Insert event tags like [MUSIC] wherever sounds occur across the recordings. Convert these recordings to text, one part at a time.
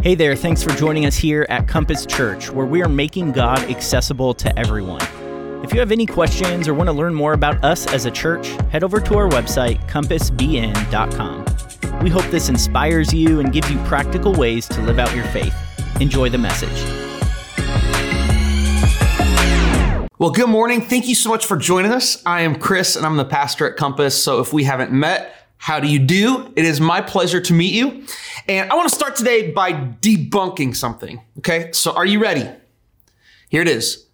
Hey there, thanks for joining us here at Compass Church, where we are making God accessible to everyone. If you have any questions or want to learn more about us as a church, head over to our website, compassbn.com. We hope this inspires you and gives you practical ways to live out your faith. Enjoy the message. Well, good morning. Thank you so much for joining us. I am Chris and I'm the pastor at Compass. So if we haven't met, how do you do? It is my pleasure to meet you. And I want to start today by debunking something. Okay. So are you ready? Here it is.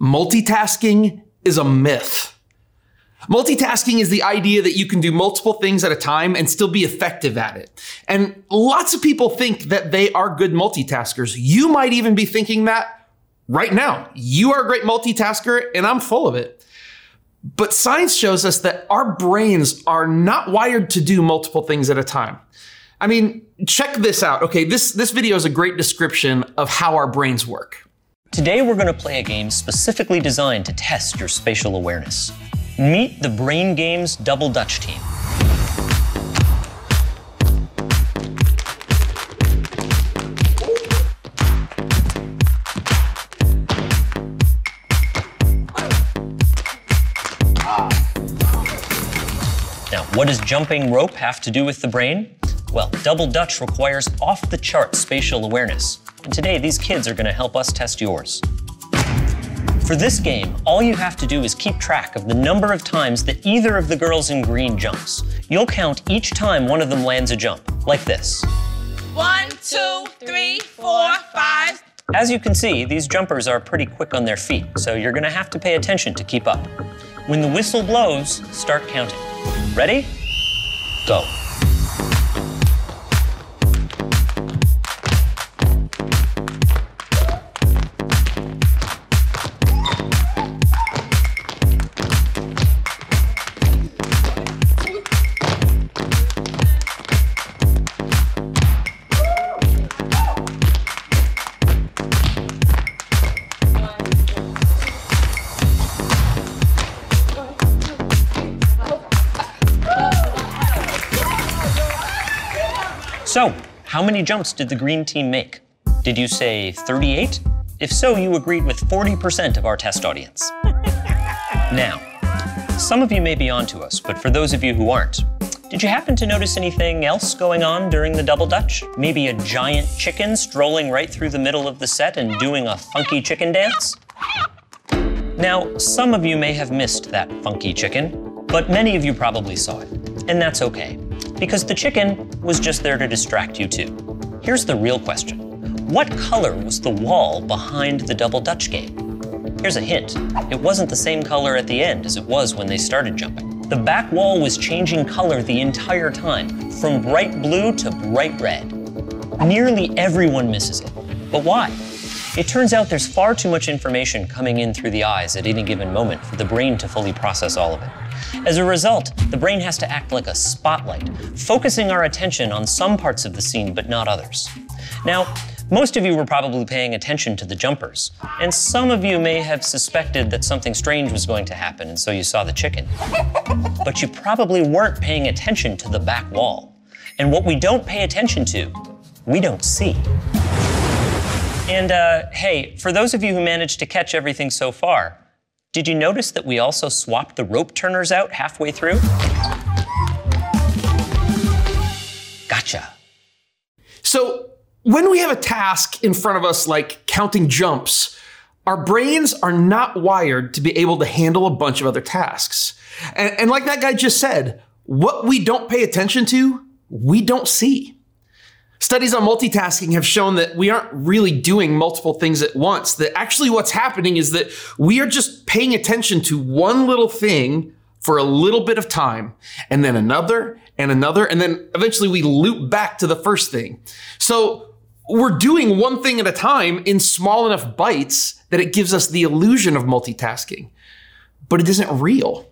Multitasking is a myth. Multitasking is the idea that you can do multiple things at a time and still be effective at it. And lots of people think that they are good multitaskers. You might even be thinking that right now. You are a great multitasker and I'm full of it. But science shows us that our brains are not wired to do multiple things at a time. I mean, check this out. Okay, this, this video is a great description of how our brains work. Today we're going to play a game specifically designed to test your spatial awareness. Meet the Brain Games Double Dutch team. What does jumping rope have to do with the brain? Well, Double Dutch requires off the chart spatial awareness. And today, these kids are going to help us test yours. For this game, all you have to do is keep track of the number of times that either of the girls in green jumps. You'll count each time one of them lands a jump, like this. One, two, three, four, five. As you can see, these jumpers are pretty quick on their feet, so you're going to have to pay attention to keep up. When the whistle blows, start counting. Ready? Go. Many jumps did the green team make? Did you say 38? If so, you agreed with 40% of our test audience. [LAUGHS] now, some of you may be onto us, but for those of you who aren't, did you happen to notice anything else going on during the double dutch? Maybe a giant chicken strolling right through the middle of the set and doing a funky chicken dance? Now, some of you may have missed that funky chicken, but many of you probably saw it. And that's okay, because the chicken was just there to distract you too. Here's the real question What color was the wall behind the double dutch game? Here's a hint it wasn't the same color at the end as it was when they started jumping. The back wall was changing color the entire time, from bright blue to bright red. Nearly everyone misses it. But why? It turns out there's far too much information coming in through the eyes at any given moment for the brain to fully process all of it. As a result, the brain has to act like a spotlight, focusing our attention on some parts of the scene but not others. Now, most of you were probably paying attention to the jumpers, and some of you may have suspected that something strange was going to happen, and so you saw the chicken. [LAUGHS] But you probably weren't paying attention to the back wall. And what we don't pay attention to, we don't see. And uh, hey, for those of you who managed to catch everything so far, did you notice that we also swapped the rope turners out halfway through? Gotcha. So when we have a task in front of us, like counting jumps, our brains are not wired to be able to handle a bunch of other tasks. And, and like that guy just said, what we don't pay attention to, we don't see. Studies on multitasking have shown that we aren't really doing multiple things at once. That actually what's happening is that we are just paying attention to one little thing for a little bit of time and then another and another. And then eventually we loop back to the first thing. So we're doing one thing at a time in small enough bites that it gives us the illusion of multitasking, but it isn't real.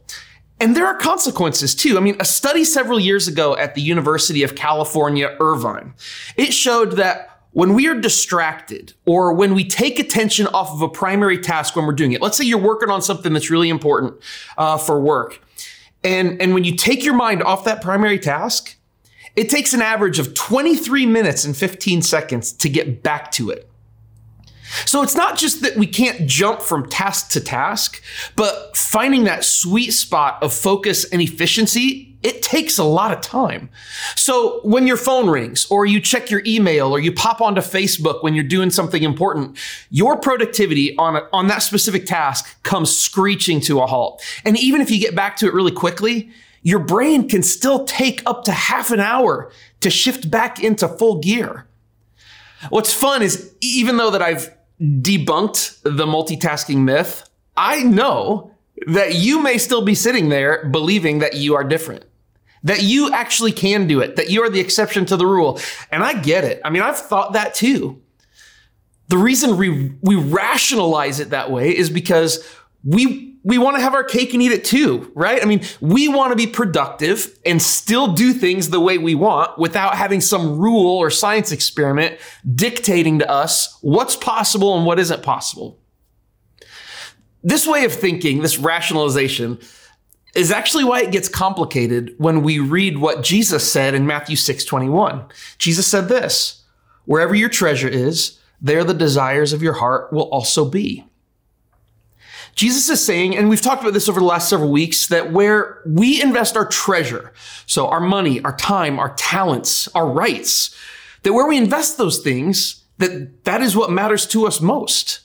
And there are consequences too. I mean, a study several years ago at the University of California, Irvine, it showed that when we are distracted or when we take attention off of a primary task when we're doing it, let's say you're working on something that's really important uh, for work, and, and when you take your mind off that primary task, it takes an average of 23 minutes and 15 seconds to get back to it. So it's not just that we can't jump from task to task, but finding that sweet spot of focus and efficiency, it takes a lot of time. So when your phone rings or you check your email or you pop onto Facebook when you're doing something important, your productivity on, a, on that specific task comes screeching to a halt. And even if you get back to it really quickly, your brain can still take up to half an hour to shift back into full gear. What's fun is even though that I've debunked the multitasking myth, I know that you may still be sitting there believing that you are different. That you actually can do it, that you are the exception to the rule. And I get it. I mean, I've thought that too. The reason we, we rationalize it that way is because we we want to have our cake and eat it too, right? I mean, we want to be productive and still do things the way we want without having some rule or science experiment dictating to us what's possible and what isn't possible. This way of thinking, this rationalization, is actually why it gets complicated when we read what Jesus said in Matthew 6 21. Jesus said this Wherever your treasure is, there the desires of your heart will also be. Jesus is saying, and we've talked about this over the last several weeks, that where we invest our treasure, so our money, our time, our talents, our rights, that where we invest those things, that that is what matters to us most.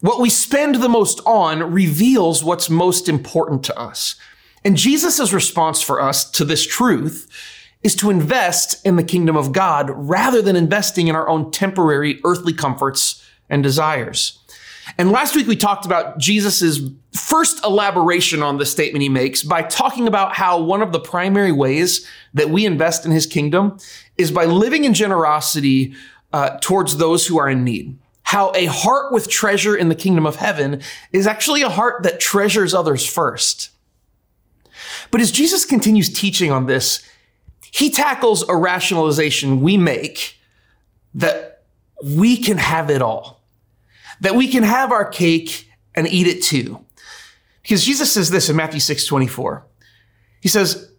What we spend the most on reveals what's most important to us. And Jesus' response for us to this truth is to invest in the kingdom of God rather than investing in our own temporary earthly comforts and desires. And last week we talked about Jesus' first elaboration on the statement he makes by talking about how one of the primary ways that we invest in his kingdom is by living in generosity uh, towards those who are in need. How a heart with treasure in the kingdom of heaven is actually a heart that treasures others first. But as Jesus continues teaching on this, he tackles a rationalization we make that we can have it all that we can have our cake and eat it too. Because Jesus says this in Matthew 6 24. He says,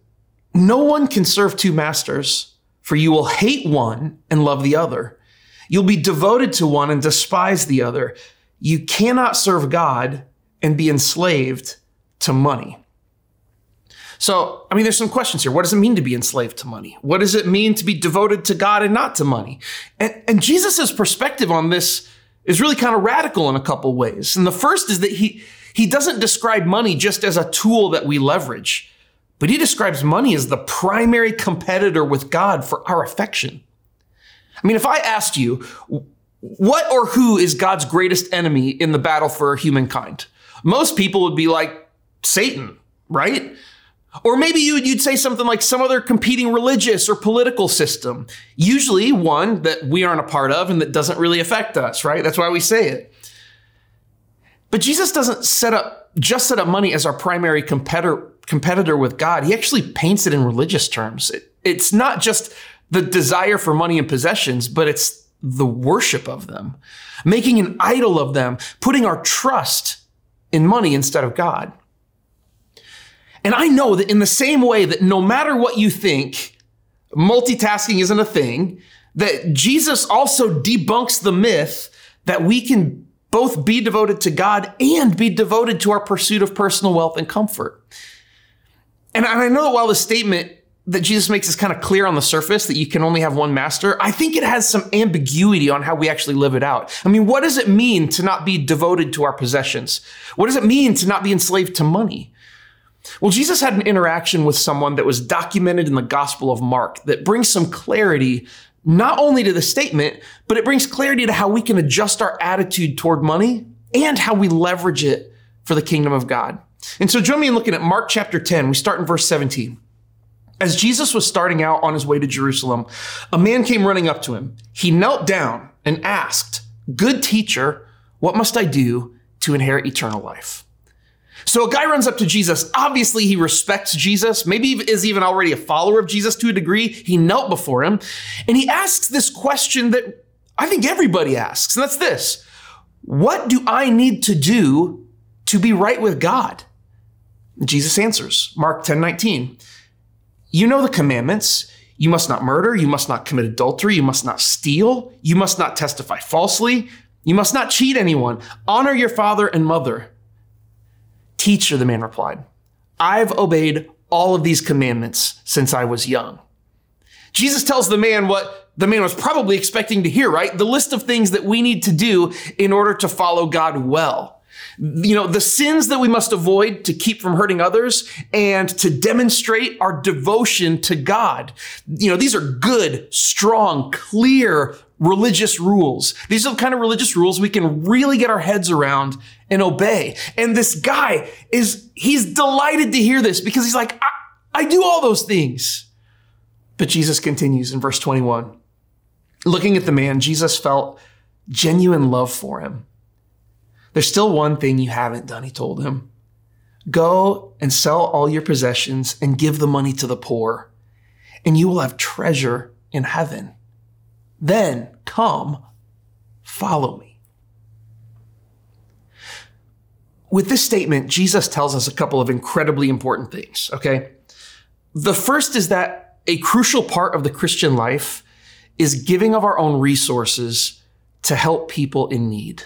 No one can serve two masters, for you will hate one and love the other. You'll be devoted to one and despise the other. You cannot serve God and be enslaved to money. So, I mean, there's some questions here. What does it mean to be enslaved to money? What does it mean to be devoted to God and not to money? And, and Jesus' perspective on this is really kind of radical in a couple ways. And the first is that he, he doesn't describe money just as a tool that we leverage, but he describes money as the primary competitor with God for our affection. I mean, if I asked you, what or who is God's greatest enemy in the battle for humankind? Most people would be like, Satan, right? Or maybe you, would say something like some other competing religious or political system, usually one that we aren't a part of and that doesn't really affect us, right? That's why we say it. But Jesus doesn't set up, just set up money as our primary competitor, competitor with God. He actually paints it in religious terms. It, it's not just the desire for money and possessions, but it's the worship of them, making an idol of them, putting our trust in money instead of God. And I know that in the same way that no matter what you think, multitasking isn't a thing, that Jesus also debunks the myth that we can both be devoted to God and be devoted to our pursuit of personal wealth and comfort. And I know that while the statement that Jesus makes is kind of clear on the surface that you can only have one master, I think it has some ambiguity on how we actually live it out. I mean, what does it mean to not be devoted to our possessions? What does it mean to not be enslaved to money? Well, Jesus had an interaction with someone that was documented in the Gospel of Mark that brings some clarity not only to the statement, but it brings clarity to how we can adjust our attitude toward money and how we leverage it for the kingdom of God. And so join me in looking at Mark chapter 10. We start in verse 17. As Jesus was starting out on his way to Jerusalem, a man came running up to him. He knelt down and asked, Good teacher, what must I do to inherit eternal life? So a guy runs up to Jesus. Obviously, he respects Jesus, maybe is even already a follower of Jesus to a degree. He knelt before him and he asks this question that I think everybody asks, and that's this What do I need to do to be right with God? Jesus answers, Mark 10 19. You know the commandments. You must not murder. You must not commit adultery. You must not steal. You must not testify falsely. You must not cheat anyone. Honor your father and mother. Teacher, the man replied, I've obeyed all of these commandments since I was young. Jesus tells the man what the man was probably expecting to hear, right? The list of things that we need to do in order to follow God well you know, the sins that we must avoid to keep from hurting others and to demonstrate our devotion to God. You know, these are good, strong, clear religious rules. These are the kind of religious rules we can really get our heads around and obey. And this guy is, he's delighted to hear this because he's like, I, I do all those things. But Jesus continues in verse 21. Looking at the man, Jesus felt genuine love for him. There's still one thing you haven't done, he told him. Go and sell all your possessions and give the money to the poor, and you will have treasure in heaven. Then come, follow me. With this statement, Jesus tells us a couple of incredibly important things, okay? The first is that a crucial part of the Christian life is giving of our own resources to help people in need.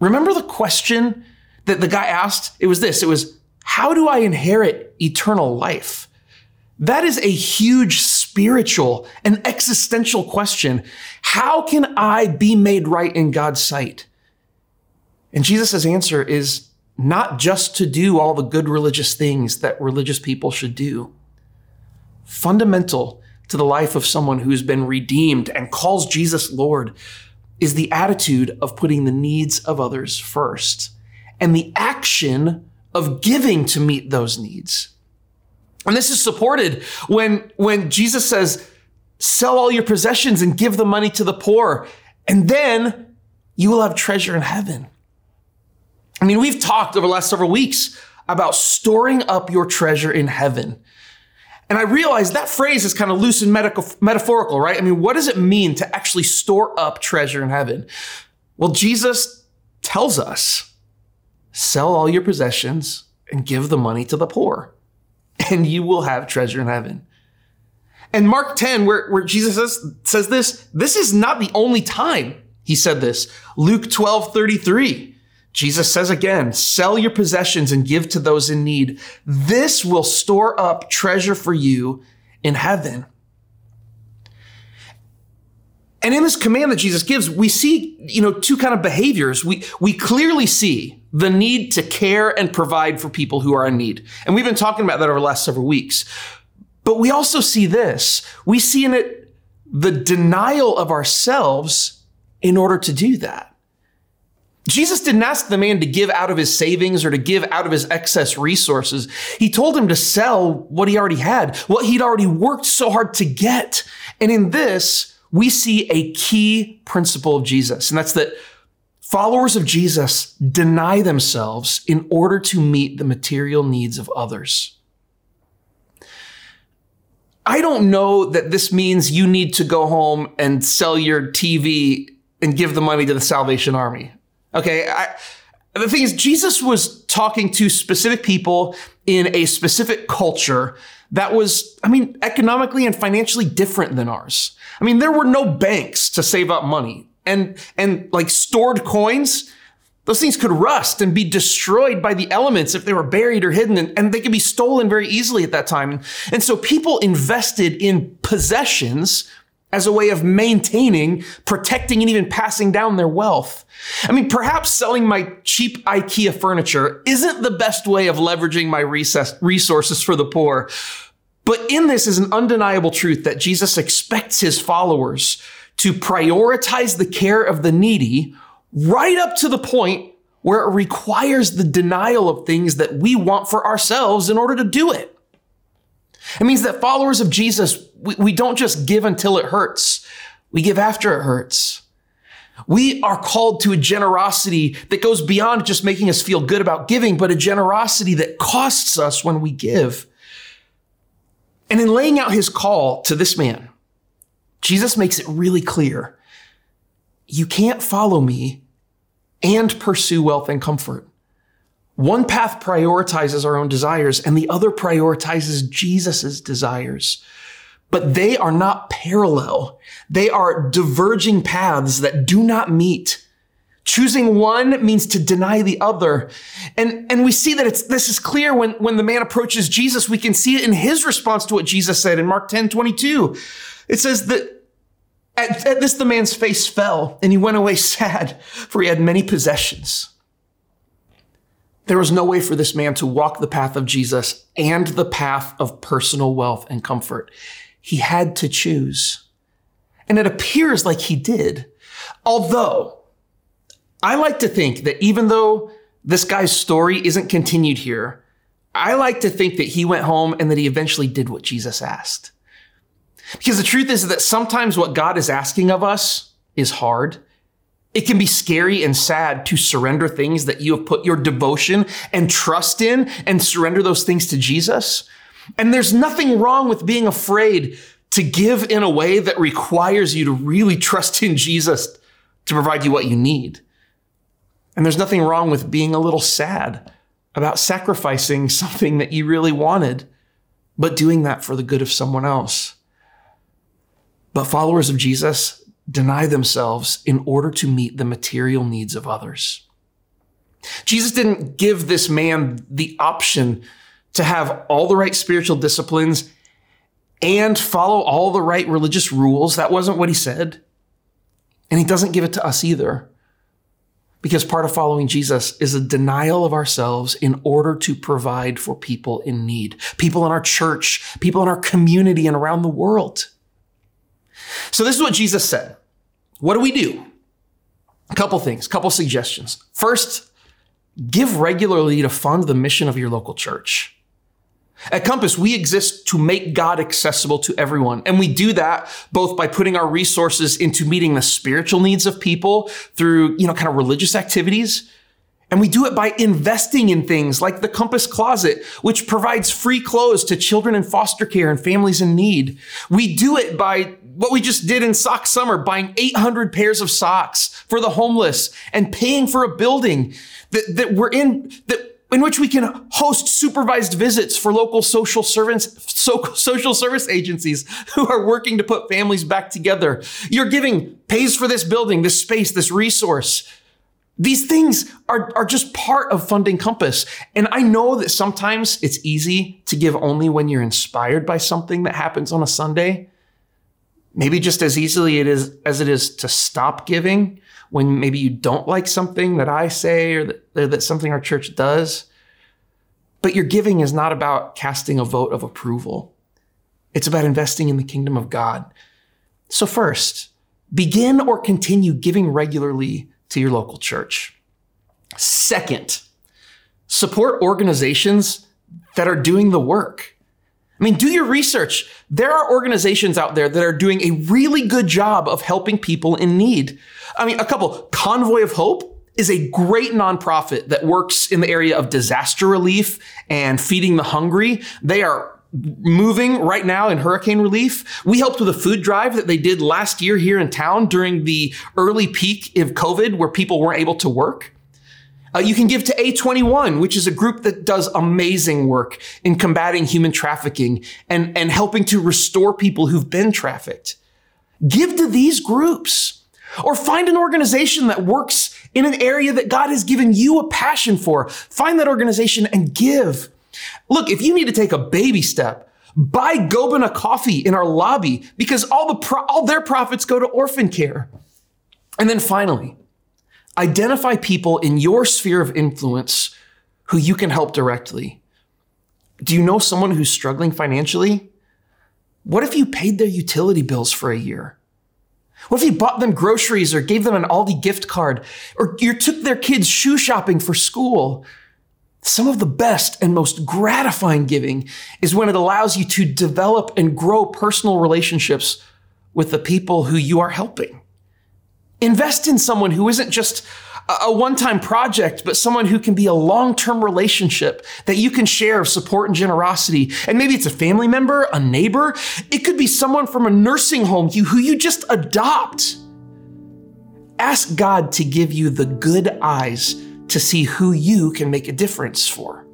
Remember the question that the guy asked? It was this it was, How do I inherit eternal life? That is a huge spiritual and existential question. How can I be made right in God's sight? And Jesus' answer is not just to do all the good religious things that religious people should do. Fundamental to the life of someone who's been redeemed and calls Jesus Lord is the attitude of putting the needs of others first and the action of giving to meet those needs. And this is supported when, when Jesus says, sell all your possessions and give the money to the poor, and then you will have treasure in heaven. I mean, we've talked over the last several weeks about storing up your treasure in heaven. And I realize that phrase is kind of loose and medical, metaphorical, right? I mean, what does it mean to actually store up treasure in heaven? Well, Jesus tells us sell all your possessions and give the money to the poor, and you will have treasure in heaven. And Mark 10, where, where Jesus says, says this, this is not the only time he said this. Luke 12, 33. Jesus says again, sell your possessions and give to those in need. This will store up treasure for you in heaven. And in this command that Jesus gives, we see, you know, two kind of behaviors. We, we clearly see the need to care and provide for people who are in need. And we've been talking about that over the last several weeks. But we also see this. We see in it the denial of ourselves in order to do that. Jesus didn't ask the man to give out of his savings or to give out of his excess resources. He told him to sell what he already had, what he'd already worked so hard to get. And in this, we see a key principle of Jesus, and that's that followers of Jesus deny themselves in order to meet the material needs of others. I don't know that this means you need to go home and sell your TV and give the money to the Salvation Army. Okay. I, the thing is, Jesus was talking to specific people in a specific culture that was, I mean, economically and financially different than ours. I mean, there were no banks to save up money and, and like stored coins. Those things could rust and be destroyed by the elements if they were buried or hidden, and, and they could be stolen very easily at that time. And so people invested in possessions as a way of maintaining, protecting, and even passing down their wealth. I mean, perhaps selling my cheap IKEA furniture isn't the best way of leveraging my resources for the poor. But in this is an undeniable truth that Jesus expects his followers to prioritize the care of the needy right up to the point where it requires the denial of things that we want for ourselves in order to do it. It means that followers of Jesus, we, we don't just give until it hurts. We give after it hurts. We are called to a generosity that goes beyond just making us feel good about giving, but a generosity that costs us when we give. And in laying out his call to this man, Jesus makes it really clear. You can't follow me and pursue wealth and comfort. One path prioritizes our own desires and the other prioritizes Jesus' desires. but they are not parallel. They are diverging paths that do not meet. Choosing one means to deny the other. And, and we see that it's, this is clear when, when the man approaches Jesus. We can see it in his response to what Jesus said in Mark 10, 22. It says that at, at this, the man's face fell and he went away [LAUGHS] sad for he had many possessions. There was no way for this man to walk the path of Jesus and the path of personal wealth and comfort. He had to choose. And it appears like he did. Although I like to think that even though this guy's story isn't continued here, I like to think that he went home and that he eventually did what Jesus asked. Because the truth is that sometimes what God is asking of us is hard. It can be scary and sad to surrender things that you have put your devotion and trust in and surrender those things to Jesus. And there's nothing wrong with being afraid to give in a way that requires you to really trust in Jesus to provide you what you need. And there's nothing wrong with being a little sad about sacrificing [LAUGHS] something that you really wanted, but doing that for the good of someone else. But followers of Jesus deny themselves in order to meet the material needs of others. Jesus didn't give this man the option to have all the right spiritual disciplines and follow all the right religious rules. That wasn't what he said. And he doesn't give it to us either. Because part of following Jesus is a denial of ourselves in order to provide for people in need, people in our church, people in our community, and around the world. So this is what Jesus said. What do we do? A couple things, a couple suggestions. First, give regularly to fund the mission of your local church. At Compass, we exist to make God accessible to everyone. And we do that both by putting our resources into meeting the spiritual needs of people through, you know, kind of religious activities. And we do it by investing in things like the Compass Closet, which provides free clothes to children in foster care and families in need. We do it by what we just did in Sock Summer, buying 800 pairs of socks for the homeless and paying for a building that, that we're in, that in which we can host supervised visits for local social servants, so, social service agencies who are working to put families back together. Your giving pays for this building, this space, this resource. These things are, are just part of funding Compass. And I know that sometimes it's easy to give only when you're inspired by something that happens on a Sunday. Maybe just as easily it is as it is to stop giving when maybe you don't like something that I say or that, or that something our church does. But your giving is not about casting a vote of approval. It's about investing in the kingdom of God. So first, begin or continue giving regularly to your local church. Second, support organizations that are doing the work. I mean, do your research. There are organizations out there that are doing a really good job of helping people in need. I mean, a couple, Convoy of Hope is a great nonprofit that works in the area of disaster relief and feeding the hungry. They are moving right now in hurricane relief. We helped with a food drive that they did last year here in town during the early peak of COVID where people weren't able to work. Uh, you can give to A21, which is a group that does amazing work in combating human trafficking and, and helping to restore people who've been trafficked. Give to these groups or find an organization that works in an area that God has given you a passion for. Find that organization and give. Look, if you need to take a baby step, buy Gobin a coffee in our lobby because all the pro- all their profits go to orphan care. And then finally, Identify people in your sphere of influence who you can help directly. Do you know someone who's struggling financially? What if you paid their utility bills for a year? What if you bought them groceries or gave them an Aldi gift card or you took their kids shoe shopping for school? Some of the best and most gratifying giving is when it allows you to develop and grow personal relationships with the people who you are helping. Invest in someone who isn't just a one-time project, but someone who can be a long-term relationship that you can share of support and generosity. And maybe it's a family member, a neighbor. It could be someone from a nursing home who you just adopt. Ask God to give you the good eyes to see who you can make a difference for.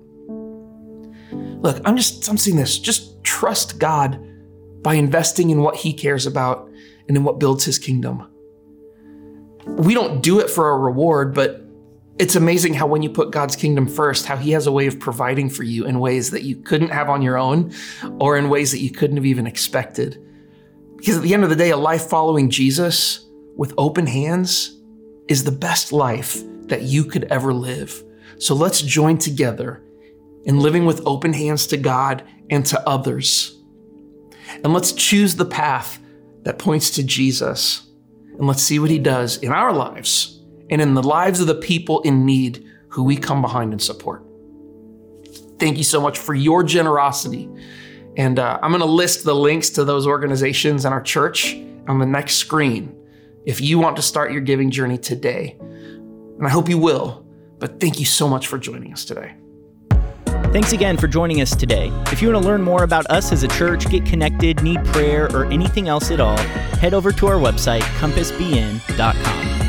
Look, I'm just, I'm saying this. Just trust God by investing in what He cares about and in what builds His kingdom. We don't do it for a reward, but it's amazing how when you put God's kingdom first, how He has a way of providing for you in ways that you couldn't have on your own or in ways that you couldn't have even expected. Because at the end of the day, a life following Jesus with open hands is the best life that you could ever live. So let's join together in living with open hands to God and to others. And let's choose the path that points to Jesus. And let's see what he does in our lives and in the lives of the people in need who we come behind and support. Thank you so much for your generosity. And uh, I'm going to list the links to those organizations and our church on the next screen if you want to start your giving journey today. And I hope you will. But thank you so much for joining us today. Thanks again for joining us today. If you want to learn more about us as a church, get connected, need prayer, or anything else at all, head over to our website, compassbn.com.